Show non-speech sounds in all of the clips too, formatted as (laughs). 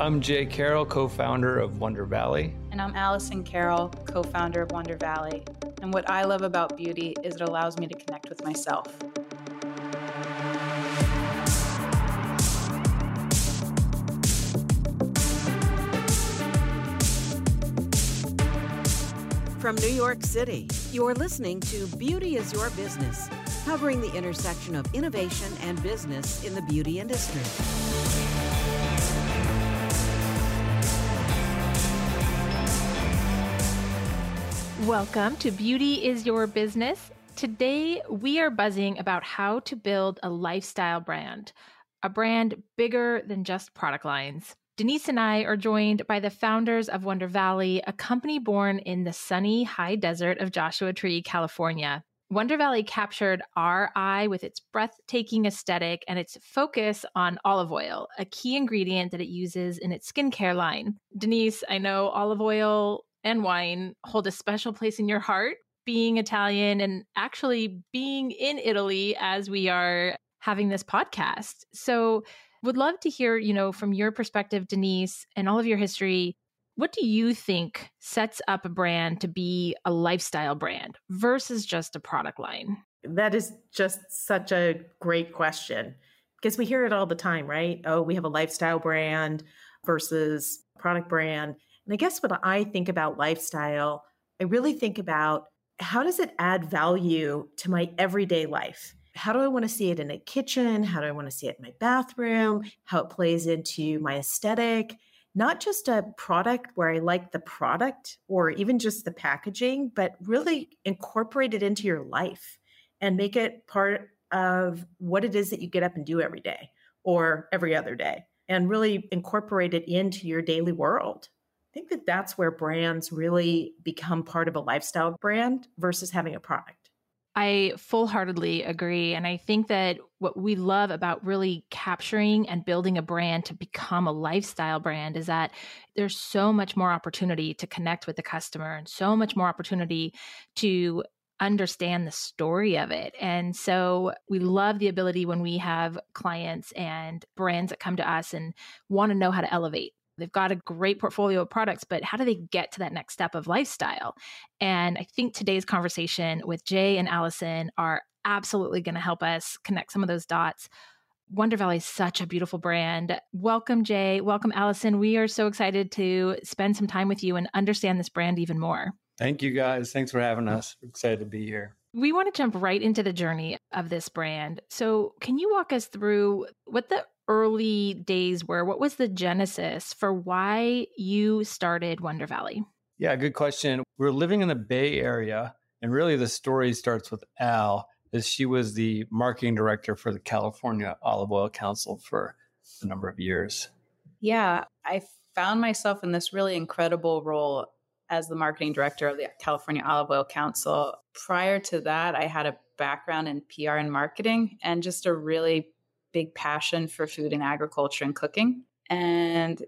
I'm Jay Carroll, co founder of Wonder Valley. And I'm Alison Carroll, co founder of Wonder Valley. And what I love about beauty is it allows me to connect with myself. From New York City, you're listening to Beauty is Your Business, covering the intersection of innovation and business in the beauty industry. Welcome to Beauty is Your Business. Today, we are buzzing about how to build a lifestyle brand, a brand bigger than just product lines. Denise and I are joined by the founders of Wonder Valley, a company born in the sunny high desert of Joshua Tree, California. Wonder Valley captured our eye with its breathtaking aesthetic and its focus on olive oil, a key ingredient that it uses in its skincare line. Denise, I know olive oil and wine hold a special place in your heart, being Italian and actually being in Italy as we are having this podcast. So, would love to hear, you know, from your perspective, Denise, and all of your history, what do you think sets up a brand to be a lifestyle brand versus just a product line? That is just such a great question because we hear it all the time, right? Oh, we have a lifestyle brand versus product brand. And I guess when I think about lifestyle, I really think about how does it add value to my everyday life? how do I want to see it in a kitchen? How do I want to see it in my bathroom? How it plays into my aesthetic? Not just a product where I like the product or even just the packaging, but really incorporate it into your life and make it part of what it is that you get up and do every day or every other day and really incorporate it into your daily world. Think that that's where brands really become part of a lifestyle brand versus having a product. I full heartedly agree. And I think that what we love about really capturing and building a brand to become a lifestyle brand is that there's so much more opportunity to connect with the customer and so much more opportunity to understand the story of it. And so we love the ability when we have clients and brands that come to us and want to know how to elevate They've got a great portfolio of products, but how do they get to that next step of lifestyle? And I think today's conversation with Jay and Alison are absolutely going to help us connect some of those dots. Wonder Valley is such a beautiful brand. Welcome, Jay. Welcome, Alison. We are so excited to spend some time with you and understand this brand even more. Thank you, guys. Thanks for having us. We're excited to be here. We want to jump right into the journey of this brand. So, can you walk us through what the early days were? What was the genesis for why you started Wonder Valley? Yeah, good question. We are living in the Bay Area, and really the story starts with Al, as she was the marketing director for the California Olive Oil Council for a number of years. Yeah, I found myself in this really incredible role as the marketing director of the California Olive Oil Council. Prior to that, I had a background in PR and marketing and just a really big passion for food and agriculture and cooking and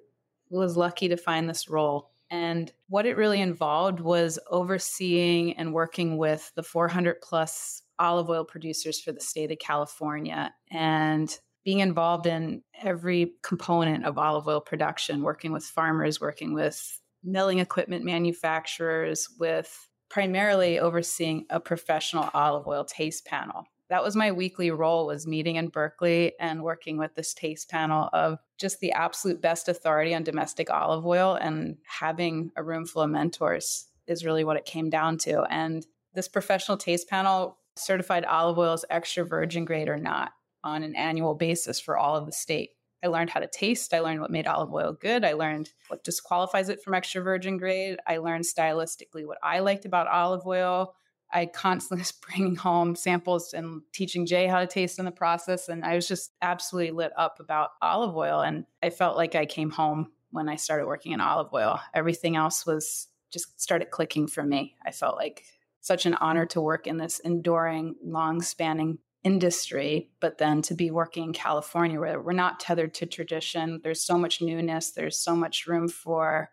was lucky to find this role. And what it really involved was overseeing and working with the 400 plus olive oil producers for the state of California and being involved in every component of olive oil production, working with farmers, working with milling equipment manufacturers, with primarily overseeing a professional olive oil taste panel that was my weekly role was meeting in Berkeley and working with this taste panel of just the absolute best authority on domestic olive oil and having a room full of mentors is really what it came down to. And this professional taste panel certified olive oil as extra virgin grade or not on an annual basis for all of the state. I learned how to taste. I learned what made olive oil good. I learned what disqualifies it from extra virgin grade. I learned stylistically what I liked about olive oil I constantly (laughs) was bringing home samples and teaching Jay how to taste in the process. And I was just absolutely lit up about olive oil. And I felt like I came home when I started working in olive oil. Everything else was just started clicking for me. I felt like such an honor to work in this enduring, long spanning industry, but then to be working in California where we're not tethered to tradition. There's so much newness, there's so much room for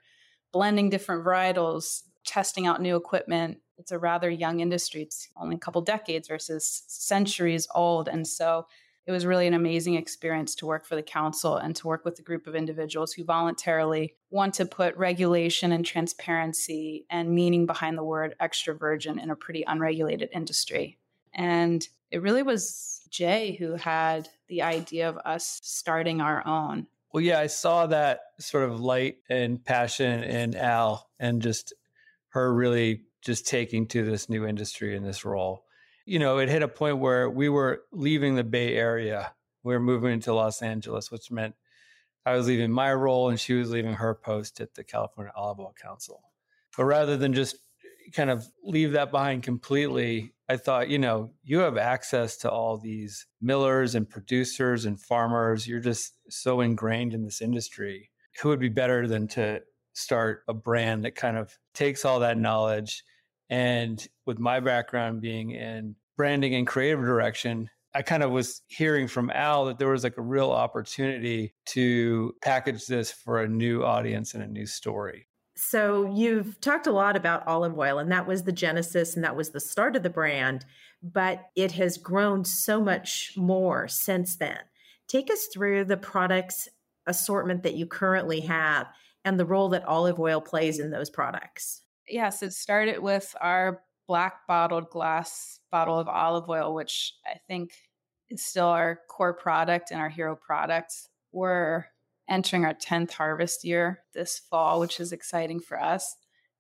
blending different varietals, testing out new equipment, it's a rather young industry. It's only a couple decades versus centuries old. And so it was really an amazing experience to work for the council and to work with a group of individuals who voluntarily want to put regulation and transparency and meaning behind the word extra virgin in a pretty unregulated industry. And it really was Jay who had the idea of us starting our own. Well, yeah, I saw that sort of light and passion in Al and just her really just taking to this new industry in this role you know, it hit a point where we were leaving the Bay Area. We were moving to Los Angeles, which meant I was leaving my role and she was leaving her post at the California Olive Oil Council. But rather than just kind of leave that behind completely, I thought, you know, you have access to all these millers and producers and farmers. You're just so ingrained in this industry. Who would be better than to start a brand that kind of takes all that knowledge and with my background being in branding and creative direction, I kind of was hearing from Al that there was like a real opportunity to package this for a new audience and a new story. So you've talked a lot about olive oil, and that was the genesis and that was the start of the brand, but it has grown so much more since then. Take us through the products assortment that you currently have and the role that olive oil plays in those products. Yes, it started with our black bottled glass bottle of olive oil, which I think is still our core product and our hero product. We're entering our 10th harvest year this fall, which is exciting for us.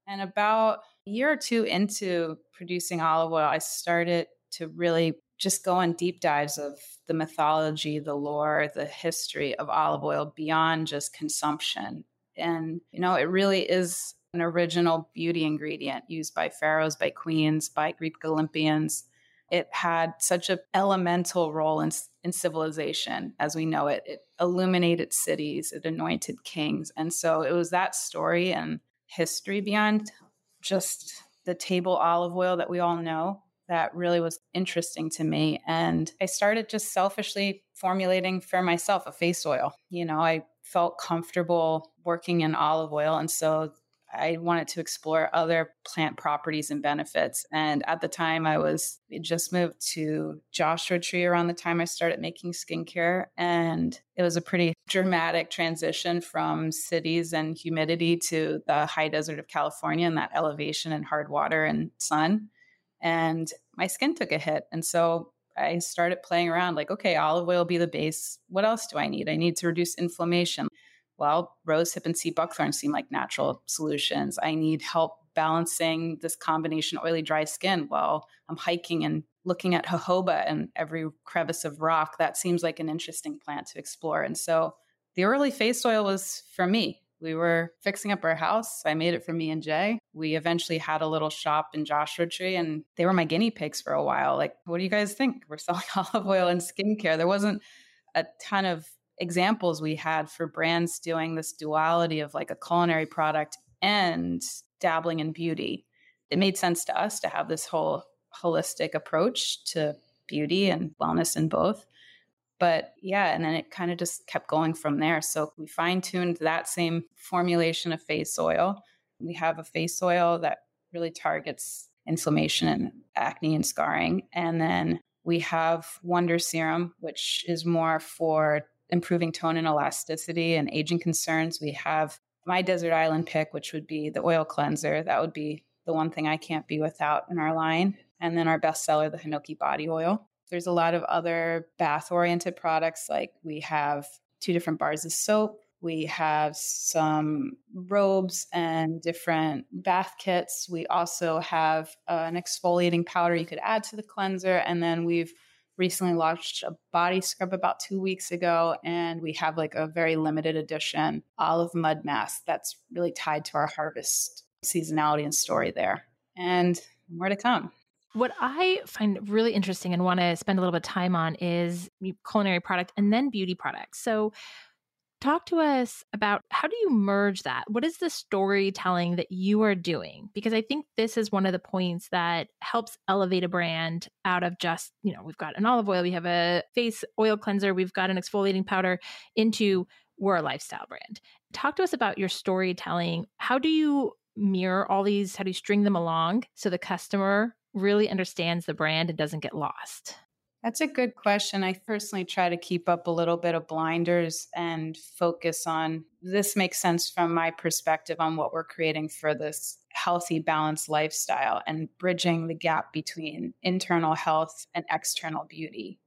And about a year or two into producing olive oil, I started to really just go on deep dives of the mythology, the lore, the history of olive oil beyond just consumption. And, you know, it really is an original beauty ingredient used by pharaohs, by queens, by Greek Olympians. It had such an elemental role in, in civilization as we know it. It illuminated cities, it anointed kings. And so it was that story and history beyond just the table olive oil that we all know that really was interesting to me. And I started just selfishly formulating for myself a face oil. You know, I felt comfortable working in olive oil. And so I wanted to explore other plant properties and benefits. And at the time, I was just moved to Joshua Tree around the time I started making skincare. And it was a pretty dramatic transition from cities and humidity to the high desert of California and that elevation and hard water and sun. And my skin took a hit. And so I started playing around like, okay, olive oil will be the base. What else do I need? I need to reduce inflammation well, rose hip and sea buckthorn seem like natural solutions. I need help balancing this combination oily dry skin. Well, I'm hiking and looking at jojoba and every crevice of rock. That seems like an interesting plant to explore. And so the early face oil was for me. We were fixing up our house. I made it for me and Jay. We eventually had a little shop in Joshua Tree, and they were my guinea pigs for a while. Like, what do you guys think? We're (laughs) selling olive oil and skincare. There wasn't a ton of examples we had for brands doing this duality of like a culinary product and dabbling in beauty. It made sense to us to have this whole holistic approach to beauty and wellness in both. But yeah, and then it kind of just kept going from there. So we fine tuned that same formulation of face oil. We have a face oil that really targets inflammation and acne and scarring. And then we have Wonder Serum, which is more for improving tone and elasticity and aging concerns. We have my desert island pick, which would be the oil cleanser. That would be the one thing I can't be without in our line. And then our bestseller, the Hinoki body oil. There's a lot of other bath oriented products, like we have two different bars of soap. We have some robes and different bath kits. We also have uh, an exfoliating powder you could add to the cleanser. And then we've recently launched a body scrub about two weeks ago, and we have like a very limited edition olive mud mask that's really tied to our harvest seasonality and story there. And more to come. What I find really interesting and want to spend a little bit of time on is culinary product and then beauty products. So, talk to us about how do you merge that? What is the storytelling that you are doing? Because I think this is one of the points that helps elevate a brand out of just, you know, we've got an olive oil, we have a face oil cleanser, we've got an exfoliating powder into we're a lifestyle brand. Talk to us about your storytelling. How do you mirror all these? How do you string them along so the customer really understands the brand and doesn't get lost? That's a good question. I personally try to keep up a little bit of blinders and focus on this makes sense from my perspective on what we're creating for this healthy, balanced lifestyle and bridging the gap between internal health and external beauty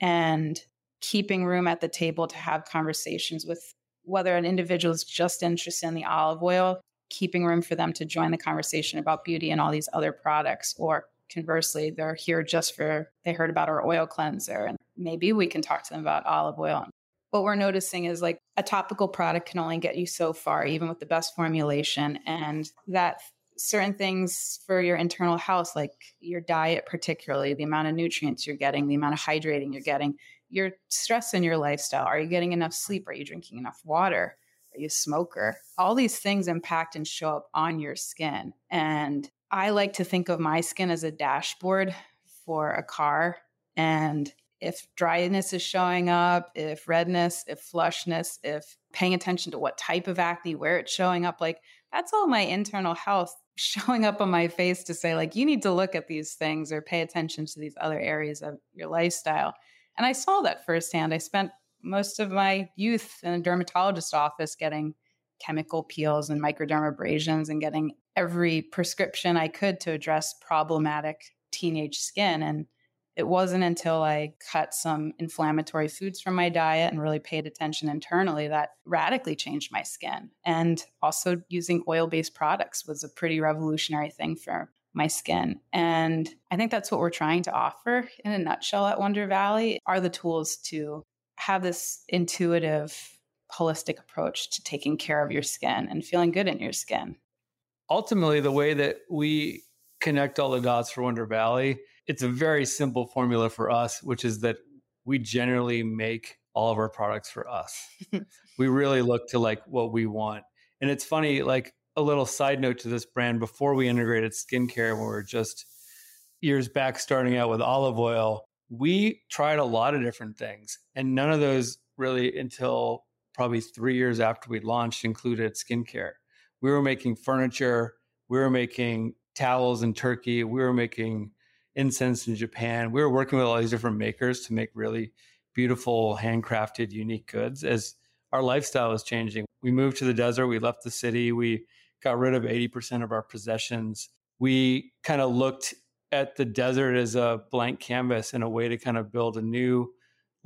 and keeping room at the table to have conversations with whether an individual is just interested in the olive oil, keeping room for them to join the conversation about beauty and all these other products or conversely, they're here just for they heard about our oil cleanser and maybe we can talk to them about olive oil. What we're noticing is like a topical product can only get you so far, even with the best formulation, and that certain things for your internal health, like your diet, particularly the amount of nutrients you're getting, the amount of hydrating you're getting, your stress in your lifestyle. Are you getting enough sleep? Are you drinking enough water? Are you a smoker? All these things impact and show up on your skin. And I like to think of my skin as a dashboard for a car. And if dryness is showing up, if redness, if flushness, if paying attention to what type of acne, where it's showing up, like that's all my internal health (laughs) showing up on my face to say, like, you need to look at these things or pay attention to these other areas of your lifestyle. And I saw that firsthand. I spent most of my youth in a dermatologist office getting chemical peels and microdermabrasions and getting every prescription I could to address problematic teenage skin. And it wasn't until I cut some inflammatory foods from my diet and really paid attention internally that radically changed my skin. And also using oil based products was a pretty revolutionary thing for my skin. And I think that's what we're trying to offer in a nutshell at Wonder Valley are the tools to have this intuitive holistic approach to taking care of your skin and feeling good in your skin. Ultimately, the way that we connect all the dots for Wonder Valley, it's a very simple formula for us, which is that we generally make all of our products for us. (laughs) we really look to like what we want. And it's funny, like a little side note to this brand, before we integrated skincare, when we were just years back starting out with olive oil, we tried a lot of different things. And none of those really until probably three years after we launched included skincare. We were making furniture, we were making towels in Turkey, we were making incense in Japan. We were working with all these different makers to make really beautiful, handcrafted, unique goods as our lifestyle was changing. We moved to the desert, we left the city, we got rid of 80% of our possessions. We kind of looked at the desert as a blank canvas and a way to kind of build a new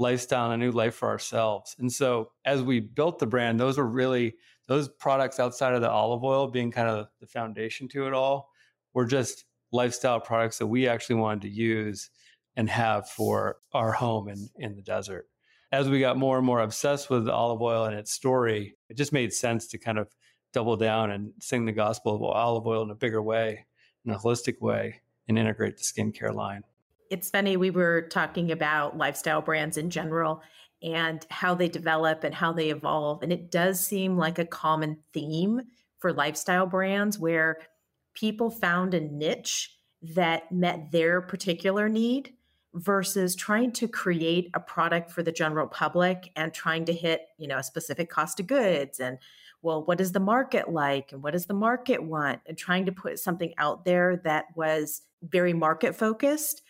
lifestyle and a new life for ourselves. And so as we built the brand, those were really those products outside of the olive oil being kind of the foundation to it all were just lifestyle products that we actually wanted to use and have for our home in, in the desert. As we got more and more obsessed with olive oil and its story, it just made sense to kind of double down and sing the gospel of olive oil in a bigger way, in a holistic way, and integrate the skincare line it's funny we were talking about lifestyle brands in general and how they develop and how they evolve and it does seem like a common theme for lifestyle brands where people found a niche that met their particular need versus trying to create a product for the general public and trying to hit you know a specific cost of goods and well what is the market like and what does the market want? And trying to put something out there that was very market focused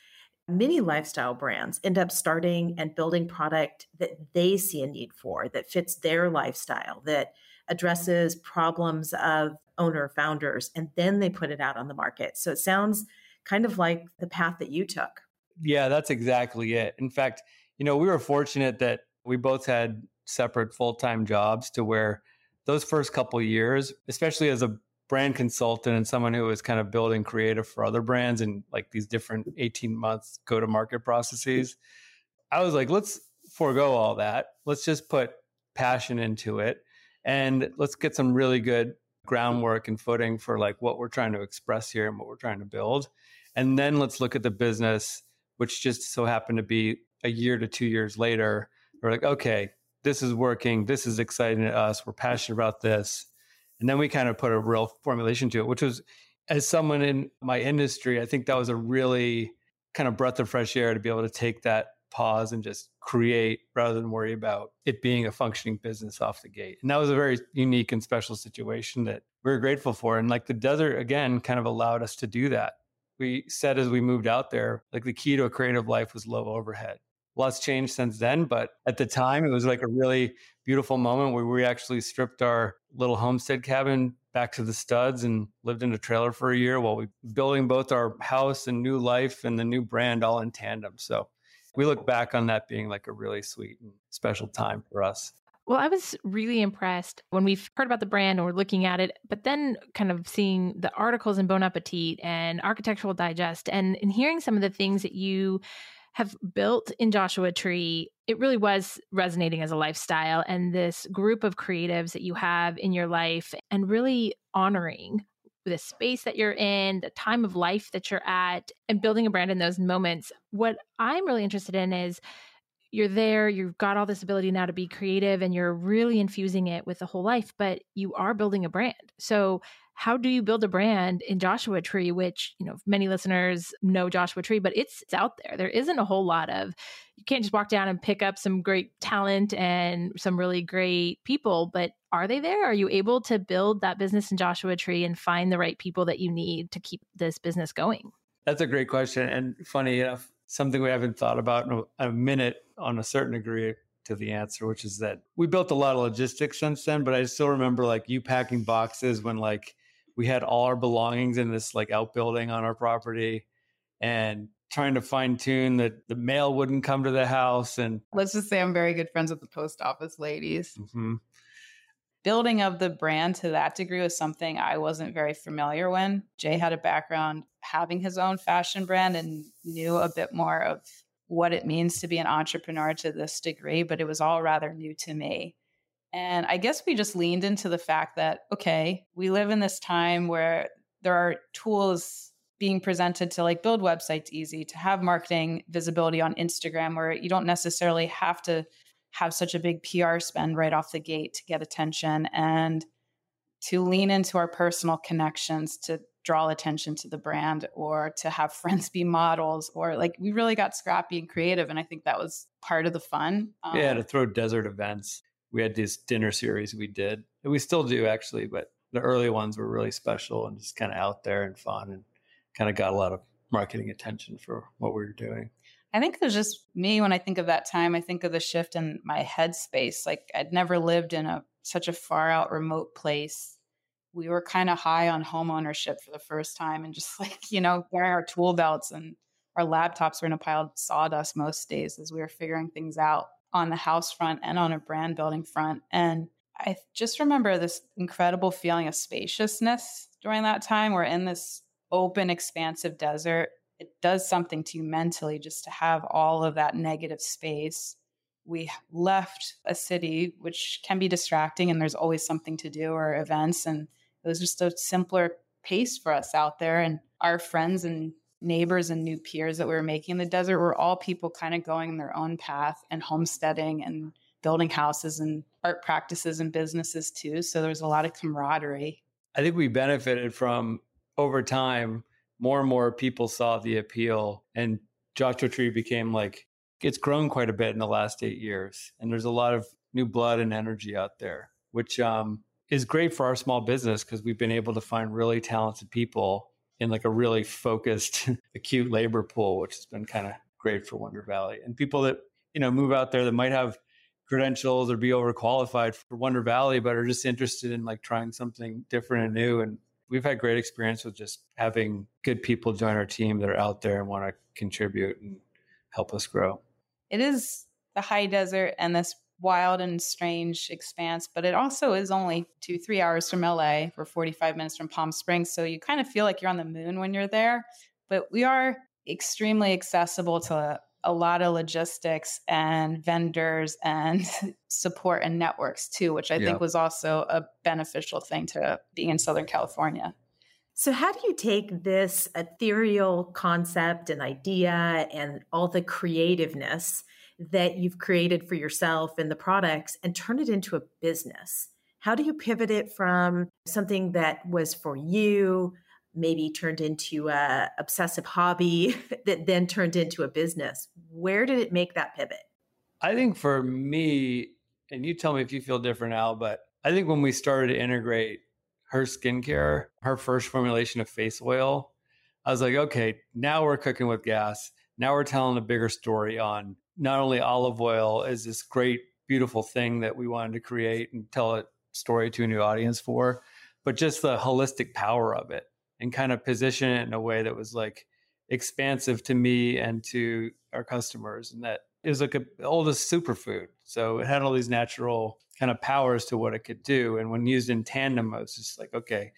many lifestyle brands end up starting and building product that they see a need for, that fits their lifestyle, that addresses problems of owner founders, and then they put it out on the market. So it sounds kind of like the path that you took. Yeah, that's exactly it. In fact, you know, we were fortunate that we both had separate full-time jobs to where those first couple years, especially as a brand consultant and someone who was kind of building creative for other brands and like these different 18 months go to market processes. I was like, let's forego all that. Let's just put passion into it and let's get some really good groundwork and footing for like what we're trying to express here and what we're trying to build. And then let's look at the business, which just so happened to be a year to two years later. We're like, okay, this is working. This is exciting to us. We're passionate about this and then we kind of put a real formulation to it, which was, as someone in my industry, I think that was a really kind of breath of fresh air to be able to take that pause and just create rather than worry about it being a functioning business off the gate. And that was a very unique and special situation that we are grateful for. And like the desert, again, kind of allowed us to do that. we said as we moved out there, like the key to a creative life was low overhead. Lots changed since then, but at the time it was like a really beautiful moment where we actually stripped our little homestead cabin back to the studs and lived in a trailer for a year while we building both our house and new life and the new brand all in tandem. So we look back on that being like a really sweet and special time for us. Well, I was really impressed when we've heard about the brand and we're looking at it, but then kind of seeing the articles in Bon Appetit and Architectural Digest and, and hearing some of the things that you have built in Joshua Tree, it really was resonating as a lifestyle and this group of creatives that you have in your life and really honoring the space that you're in, the time of life that you're at, and building a brand in those moments. What I'm really interested in is you're there, you've got all this ability now to be creative and you're really infusing it with the whole life, but you are building a brand. So, how do you build a brand in Joshua Tree, which, you know, many listeners know Joshua Tree, but it's, it's out there. There isn't a whole lot of, you can't just walk down and pick up some great talent and some really great people, but are they there? Are you able to build that business in Joshua Tree and find the right people that you need to keep this business going? That's a great question. And funny enough, something we haven't thought about in a, a minute on a certain degree to the answer, which is that we built a lot of logistics since then, but I still remember like you packing boxes when like we had all our belongings in this like outbuilding on our property and trying to fine tune that the mail wouldn't come to the house. And let's just say I'm very good friends with the post office ladies. Mm-hmm. Building of the brand to that degree was something I wasn't very familiar when. Jay had a background having his own fashion brand and knew a bit more of what it means to be an entrepreneur to this degree, but it was all rather new to me. And I guess we just leaned into the fact that, okay, we live in this time where there are tools being presented to like build websites easy, to have marketing visibility on Instagram where you don't necessarily have to have such a big PR spend right off the gate to get attention and to lean into our personal connections to draw attention to the brand or to have (laughs) friends be models or like we really got scrappy and creative and i think that was part of the fun um, yeah to throw desert events we had this dinner series we did and we still do actually but the early ones were really special and just kind of out there and fun and kind of got a lot of marketing attention for what we were doing I think it was just me when I think of that time. I think of the shift in my headspace. Like I'd never lived in a such a far out remote place. We were kind of high on home ownership for the first time and just (laughs) like, you know, wearing our tool belts and our laptops were in a pile of sawdust most days as we were figuring things out on the house front and on a brand building front. And I just remember this incredible feeling of spaciousness during that time. We're in this open, expansive desert. It does something to you mentally just to have all of that negative space. We left a city, which can be distracting, and there's always something to do or events. And it was just a simpler pace for us out there. And our friends and neighbors and new peers that we were making in the desert were all people kind of going their own path and homesteading and building houses and art practices and businesses too. So there was a lot of camaraderie. I think we benefited from over time, more and more people saw the appeal and Joshua Tree became like it's grown quite a bit in the last eight years. And there's a lot of new blood and energy out there, which um, is great for our small business because we've been able to find really talented people in like a really focused, (laughs) acute labor pool, which has been kind of great for Wonder Valley. And people that, you know, move out there that might have credentials or be overqualified for Wonder Valley, but are just interested in like trying something different and new. And we've had great experience with just having good people join our team that are out there and want to contribute and help us grow. It is the high desert and this wild and strange expanse, but it also is only two, three hours from LA. We're 45 minutes from Palm Springs. So you kind of feel like you're on the moon when you're there. But we are extremely accessible to a lot of logistics and vendors and (laughs) support and networks too, which I yeah. think was also a beneficial thing to being in Southern California. So, how do you take this ethereal concept and idea and all the creativeness that you've created for yourself and the products and turn it into a business? How do you pivot it from something that was for you, maybe turned into a obsessive hobby (laughs) that then turned into a business? Where did it make that pivot? I think for me, and you tell me if you feel different, Al, but I think when we started to integrate her skincare, her first formulation of face oil, I was like, okay, now we're cooking with gas. Now we're telling a bigger story on not only olive oil as this great, beautiful thing that we wanted to create and tell a story to a new audience for, but just the holistic power of it and kind of position it in a way that was like expansive to me and to our customers. And that was like a oldest superfood. So it had all these natural kind of powers to what it could do. And when used in tandem, I was just like, okay,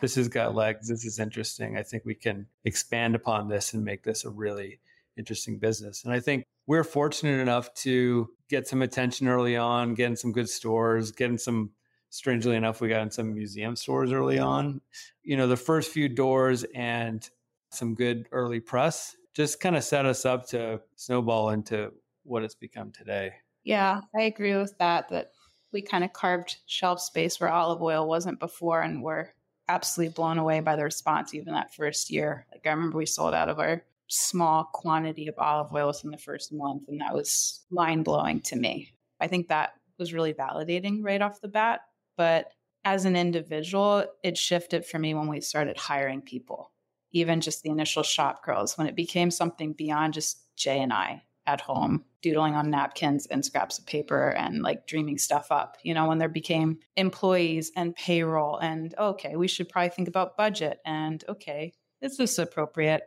this has got legs. This is interesting. I think we can expand upon this and make this a really interesting business. And I think we're fortunate enough to get some attention early on, getting some good stores, getting some strangely enough, we got in some museum stores early on. You know, the first few doors and some good early press just kind of set us up to snowball into what it's become today. Yeah, I agree with that. That we kind of carved shelf space where olive oil wasn't before, and we're absolutely blown away by the response even that first year. Like I remember we sold out of our small quantity of olive oil within the first month, and that was mind blowing to me. I think that was really validating right off the bat but as an individual, it shifted for me when we started hiring people, even just the initial shop girls, when it became something beyond just Jay and I at home doodling on napkins and scraps of paper and like dreaming stuff up. You know, when there became employees and payroll and okay, we should probably think about budget and okay, is this appropriate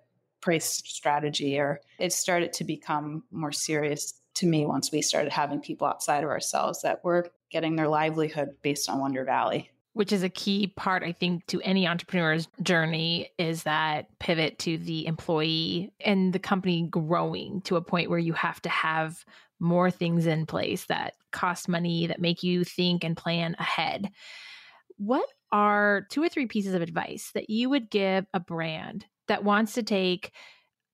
price strategy or it started to become more serious to me once we started having people outside of ourselves that were getting their livelihood based on Wonder Valley. Which is a key part, I think, to any entrepreneur's journey is that pivot to the employee and the company growing to a point where you have to have more things in place that cost money, that make you think and plan ahead. What are two or three pieces of advice that you would give a brand that wants to take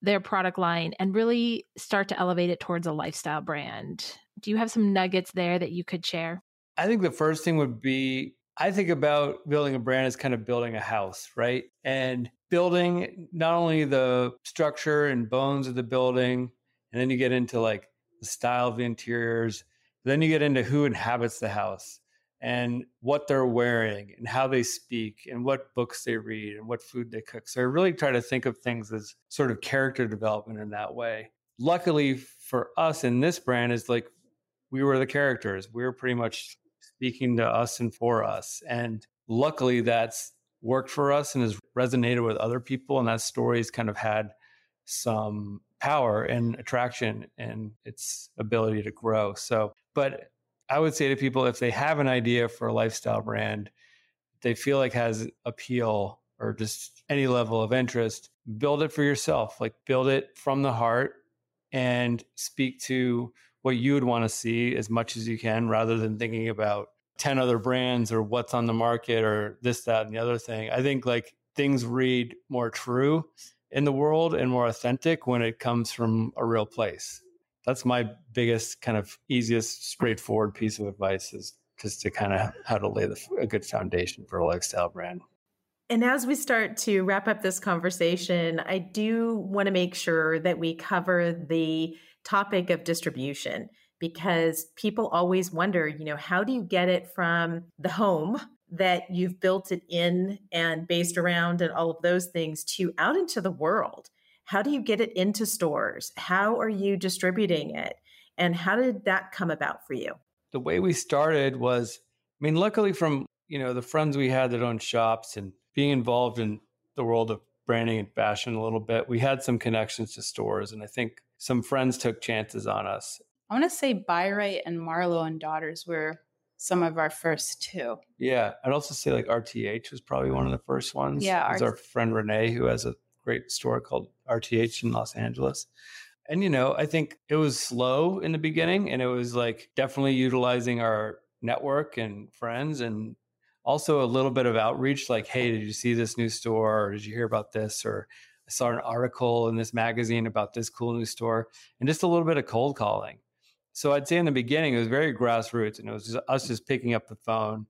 their product line and really start to elevate it towards a lifestyle brand? Do you have some nuggets there that you could share? I think the first thing would be I think about building a brand as kind of building a house, right? And building not only the structure and bones of the building, and then you get into like the style of the interiors, then you get into who inhabits the house and what they're wearing and how they speak and what books they read and what food they cook. So I really try to think of things as sort of character development in that way. Luckily for us in this brand is like we were the characters. We were pretty much speaking to us and for us. And luckily, that's worked for us and has resonated with other people. And that story's kind of had some power and attraction and its ability to grow. So, but I would say to people if they have an idea for a lifestyle brand, they feel like has appeal or just any level of interest, build it for yourself. Like build it from the heart and speak to what you would want to see as much as you can rather than thinking about 10 other brands or what's on the market or this, that, and the other thing. I think like things read more true in the world and more authentic when it comes from a real place. That's my biggest kind of easiest straightforward piece of advice is just to kind of how to lay the, a good foundation for a lifestyle brand. And as we start to wrap up this conversation, I do want to make sure that we cover the topic of distribution because people always wonder, you know, how do you get it from the home that you've built it in and based around and all of those things to out into the world? How do you get it into stores? How are you distributing it? And how did that come about for you? The way we started was, I mean, luckily from, you know, the friends we had that own shops and being involved in the world of branding and fashion a little bit, we had some connections to stores. And I think some friends took chances on us. I want to say Bi-Rite and Marlow and Daughters were some of our first two. Yeah. I'd also say like RTH was probably one of the first ones. Yeah. It's our friend Renee, who has a great store called RTH in Los Angeles. And, you know, I think it was slow in the beginning and it was like definitely utilizing our network and friends and also a little bit of outreach like, hey, did you see this new store? Or did you hear about this? Or I saw an article in this magazine about this cool new store and just a little bit of cold calling. So I'd say in the beginning, it was very grassroots and it was just us just picking up the phone,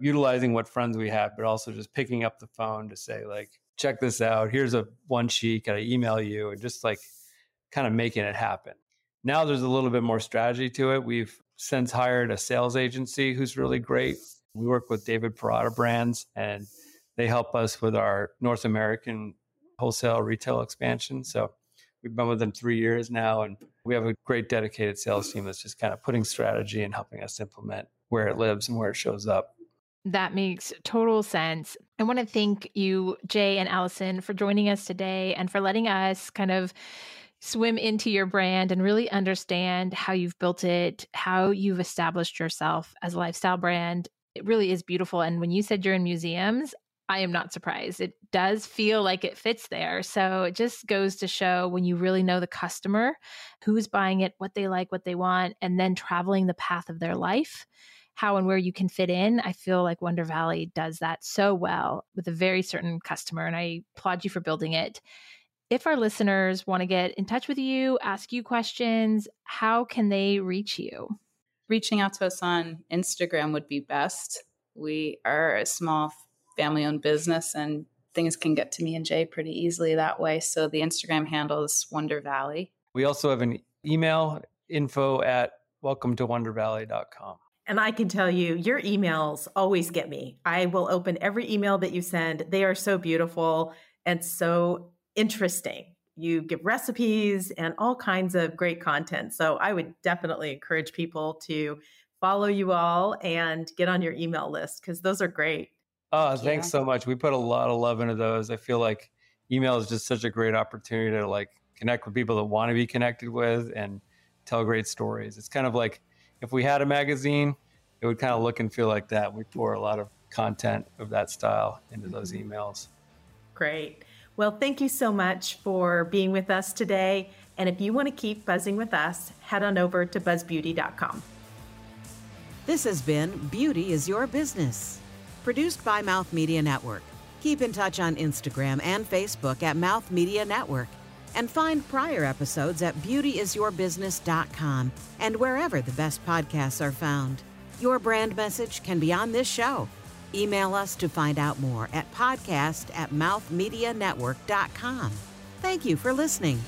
utilizing what friends we had, but also just picking up the phone to say, like, check this out. Here's a one sheet. Can I email you? And just like kind of making it happen. Now there's a little bit more strategy to it. We've since hired a sales agency who's really great. We work with David Parada Brands and they help us with our North American wholesale retail expansion. So we've been with them three years now, and we have a great dedicated sales team that's just kind of putting strategy and helping us implement where it lives and where it shows up. That makes total sense. I want to thank you, Jay and Alison, for joining us today and for letting us kind of swim into your brand and really understand how you've built it, how you've established yourself as a lifestyle brand. It really is beautiful. And when you said you're in museums, I am not surprised. It does feel like it fits there. So it just goes to show when you really know the customer, who's buying it, what they like, what they want, and then traveling the path of their life, how and where you can fit in. I feel like Wonder Valley does that so well with a very certain customer. And I applaud you for building it. If our listeners want to get in touch with you, ask you questions, how can they reach you? Reaching out to us on Instagram would be best. We are a small family owned business and things can get to me and Jay pretty easily that way. So the Instagram handle is Wonder Valley. We also have an email info at welcome to wondervalley.com. And I can tell you, your emails always get me. I will open every email that you send. They are so beautiful and so interesting. You give recipes and all kinds of great content. So I would definitely encourage people to follow you all and get on your email list because those are great. Oh, Thank thanks you. so much. We put a lot of love into those. I feel like email is just such a great opportunity to like connect with people that want to be connected with and tell great stories. It's kind of like if we had a magazine, it would kind of look and feel like that. We pour a lot of content of that style into those mm-hmm. emails. Great. Well, thank you so much for being with us today. And if you want to keep buzzing with us, head on over to buzzbeauty.com. This has been Beauty is Your Business, produced by Mouth Media Network. Keep in touch on Instagram and Facebook at Mouth Media Network and find prior episodes at beautyisyourbusiness.com and wherever the best podcasts are found. Your brand message can be on this show Email us to find out more at podcast at mouthmedianetwork.com. Thank you for listening.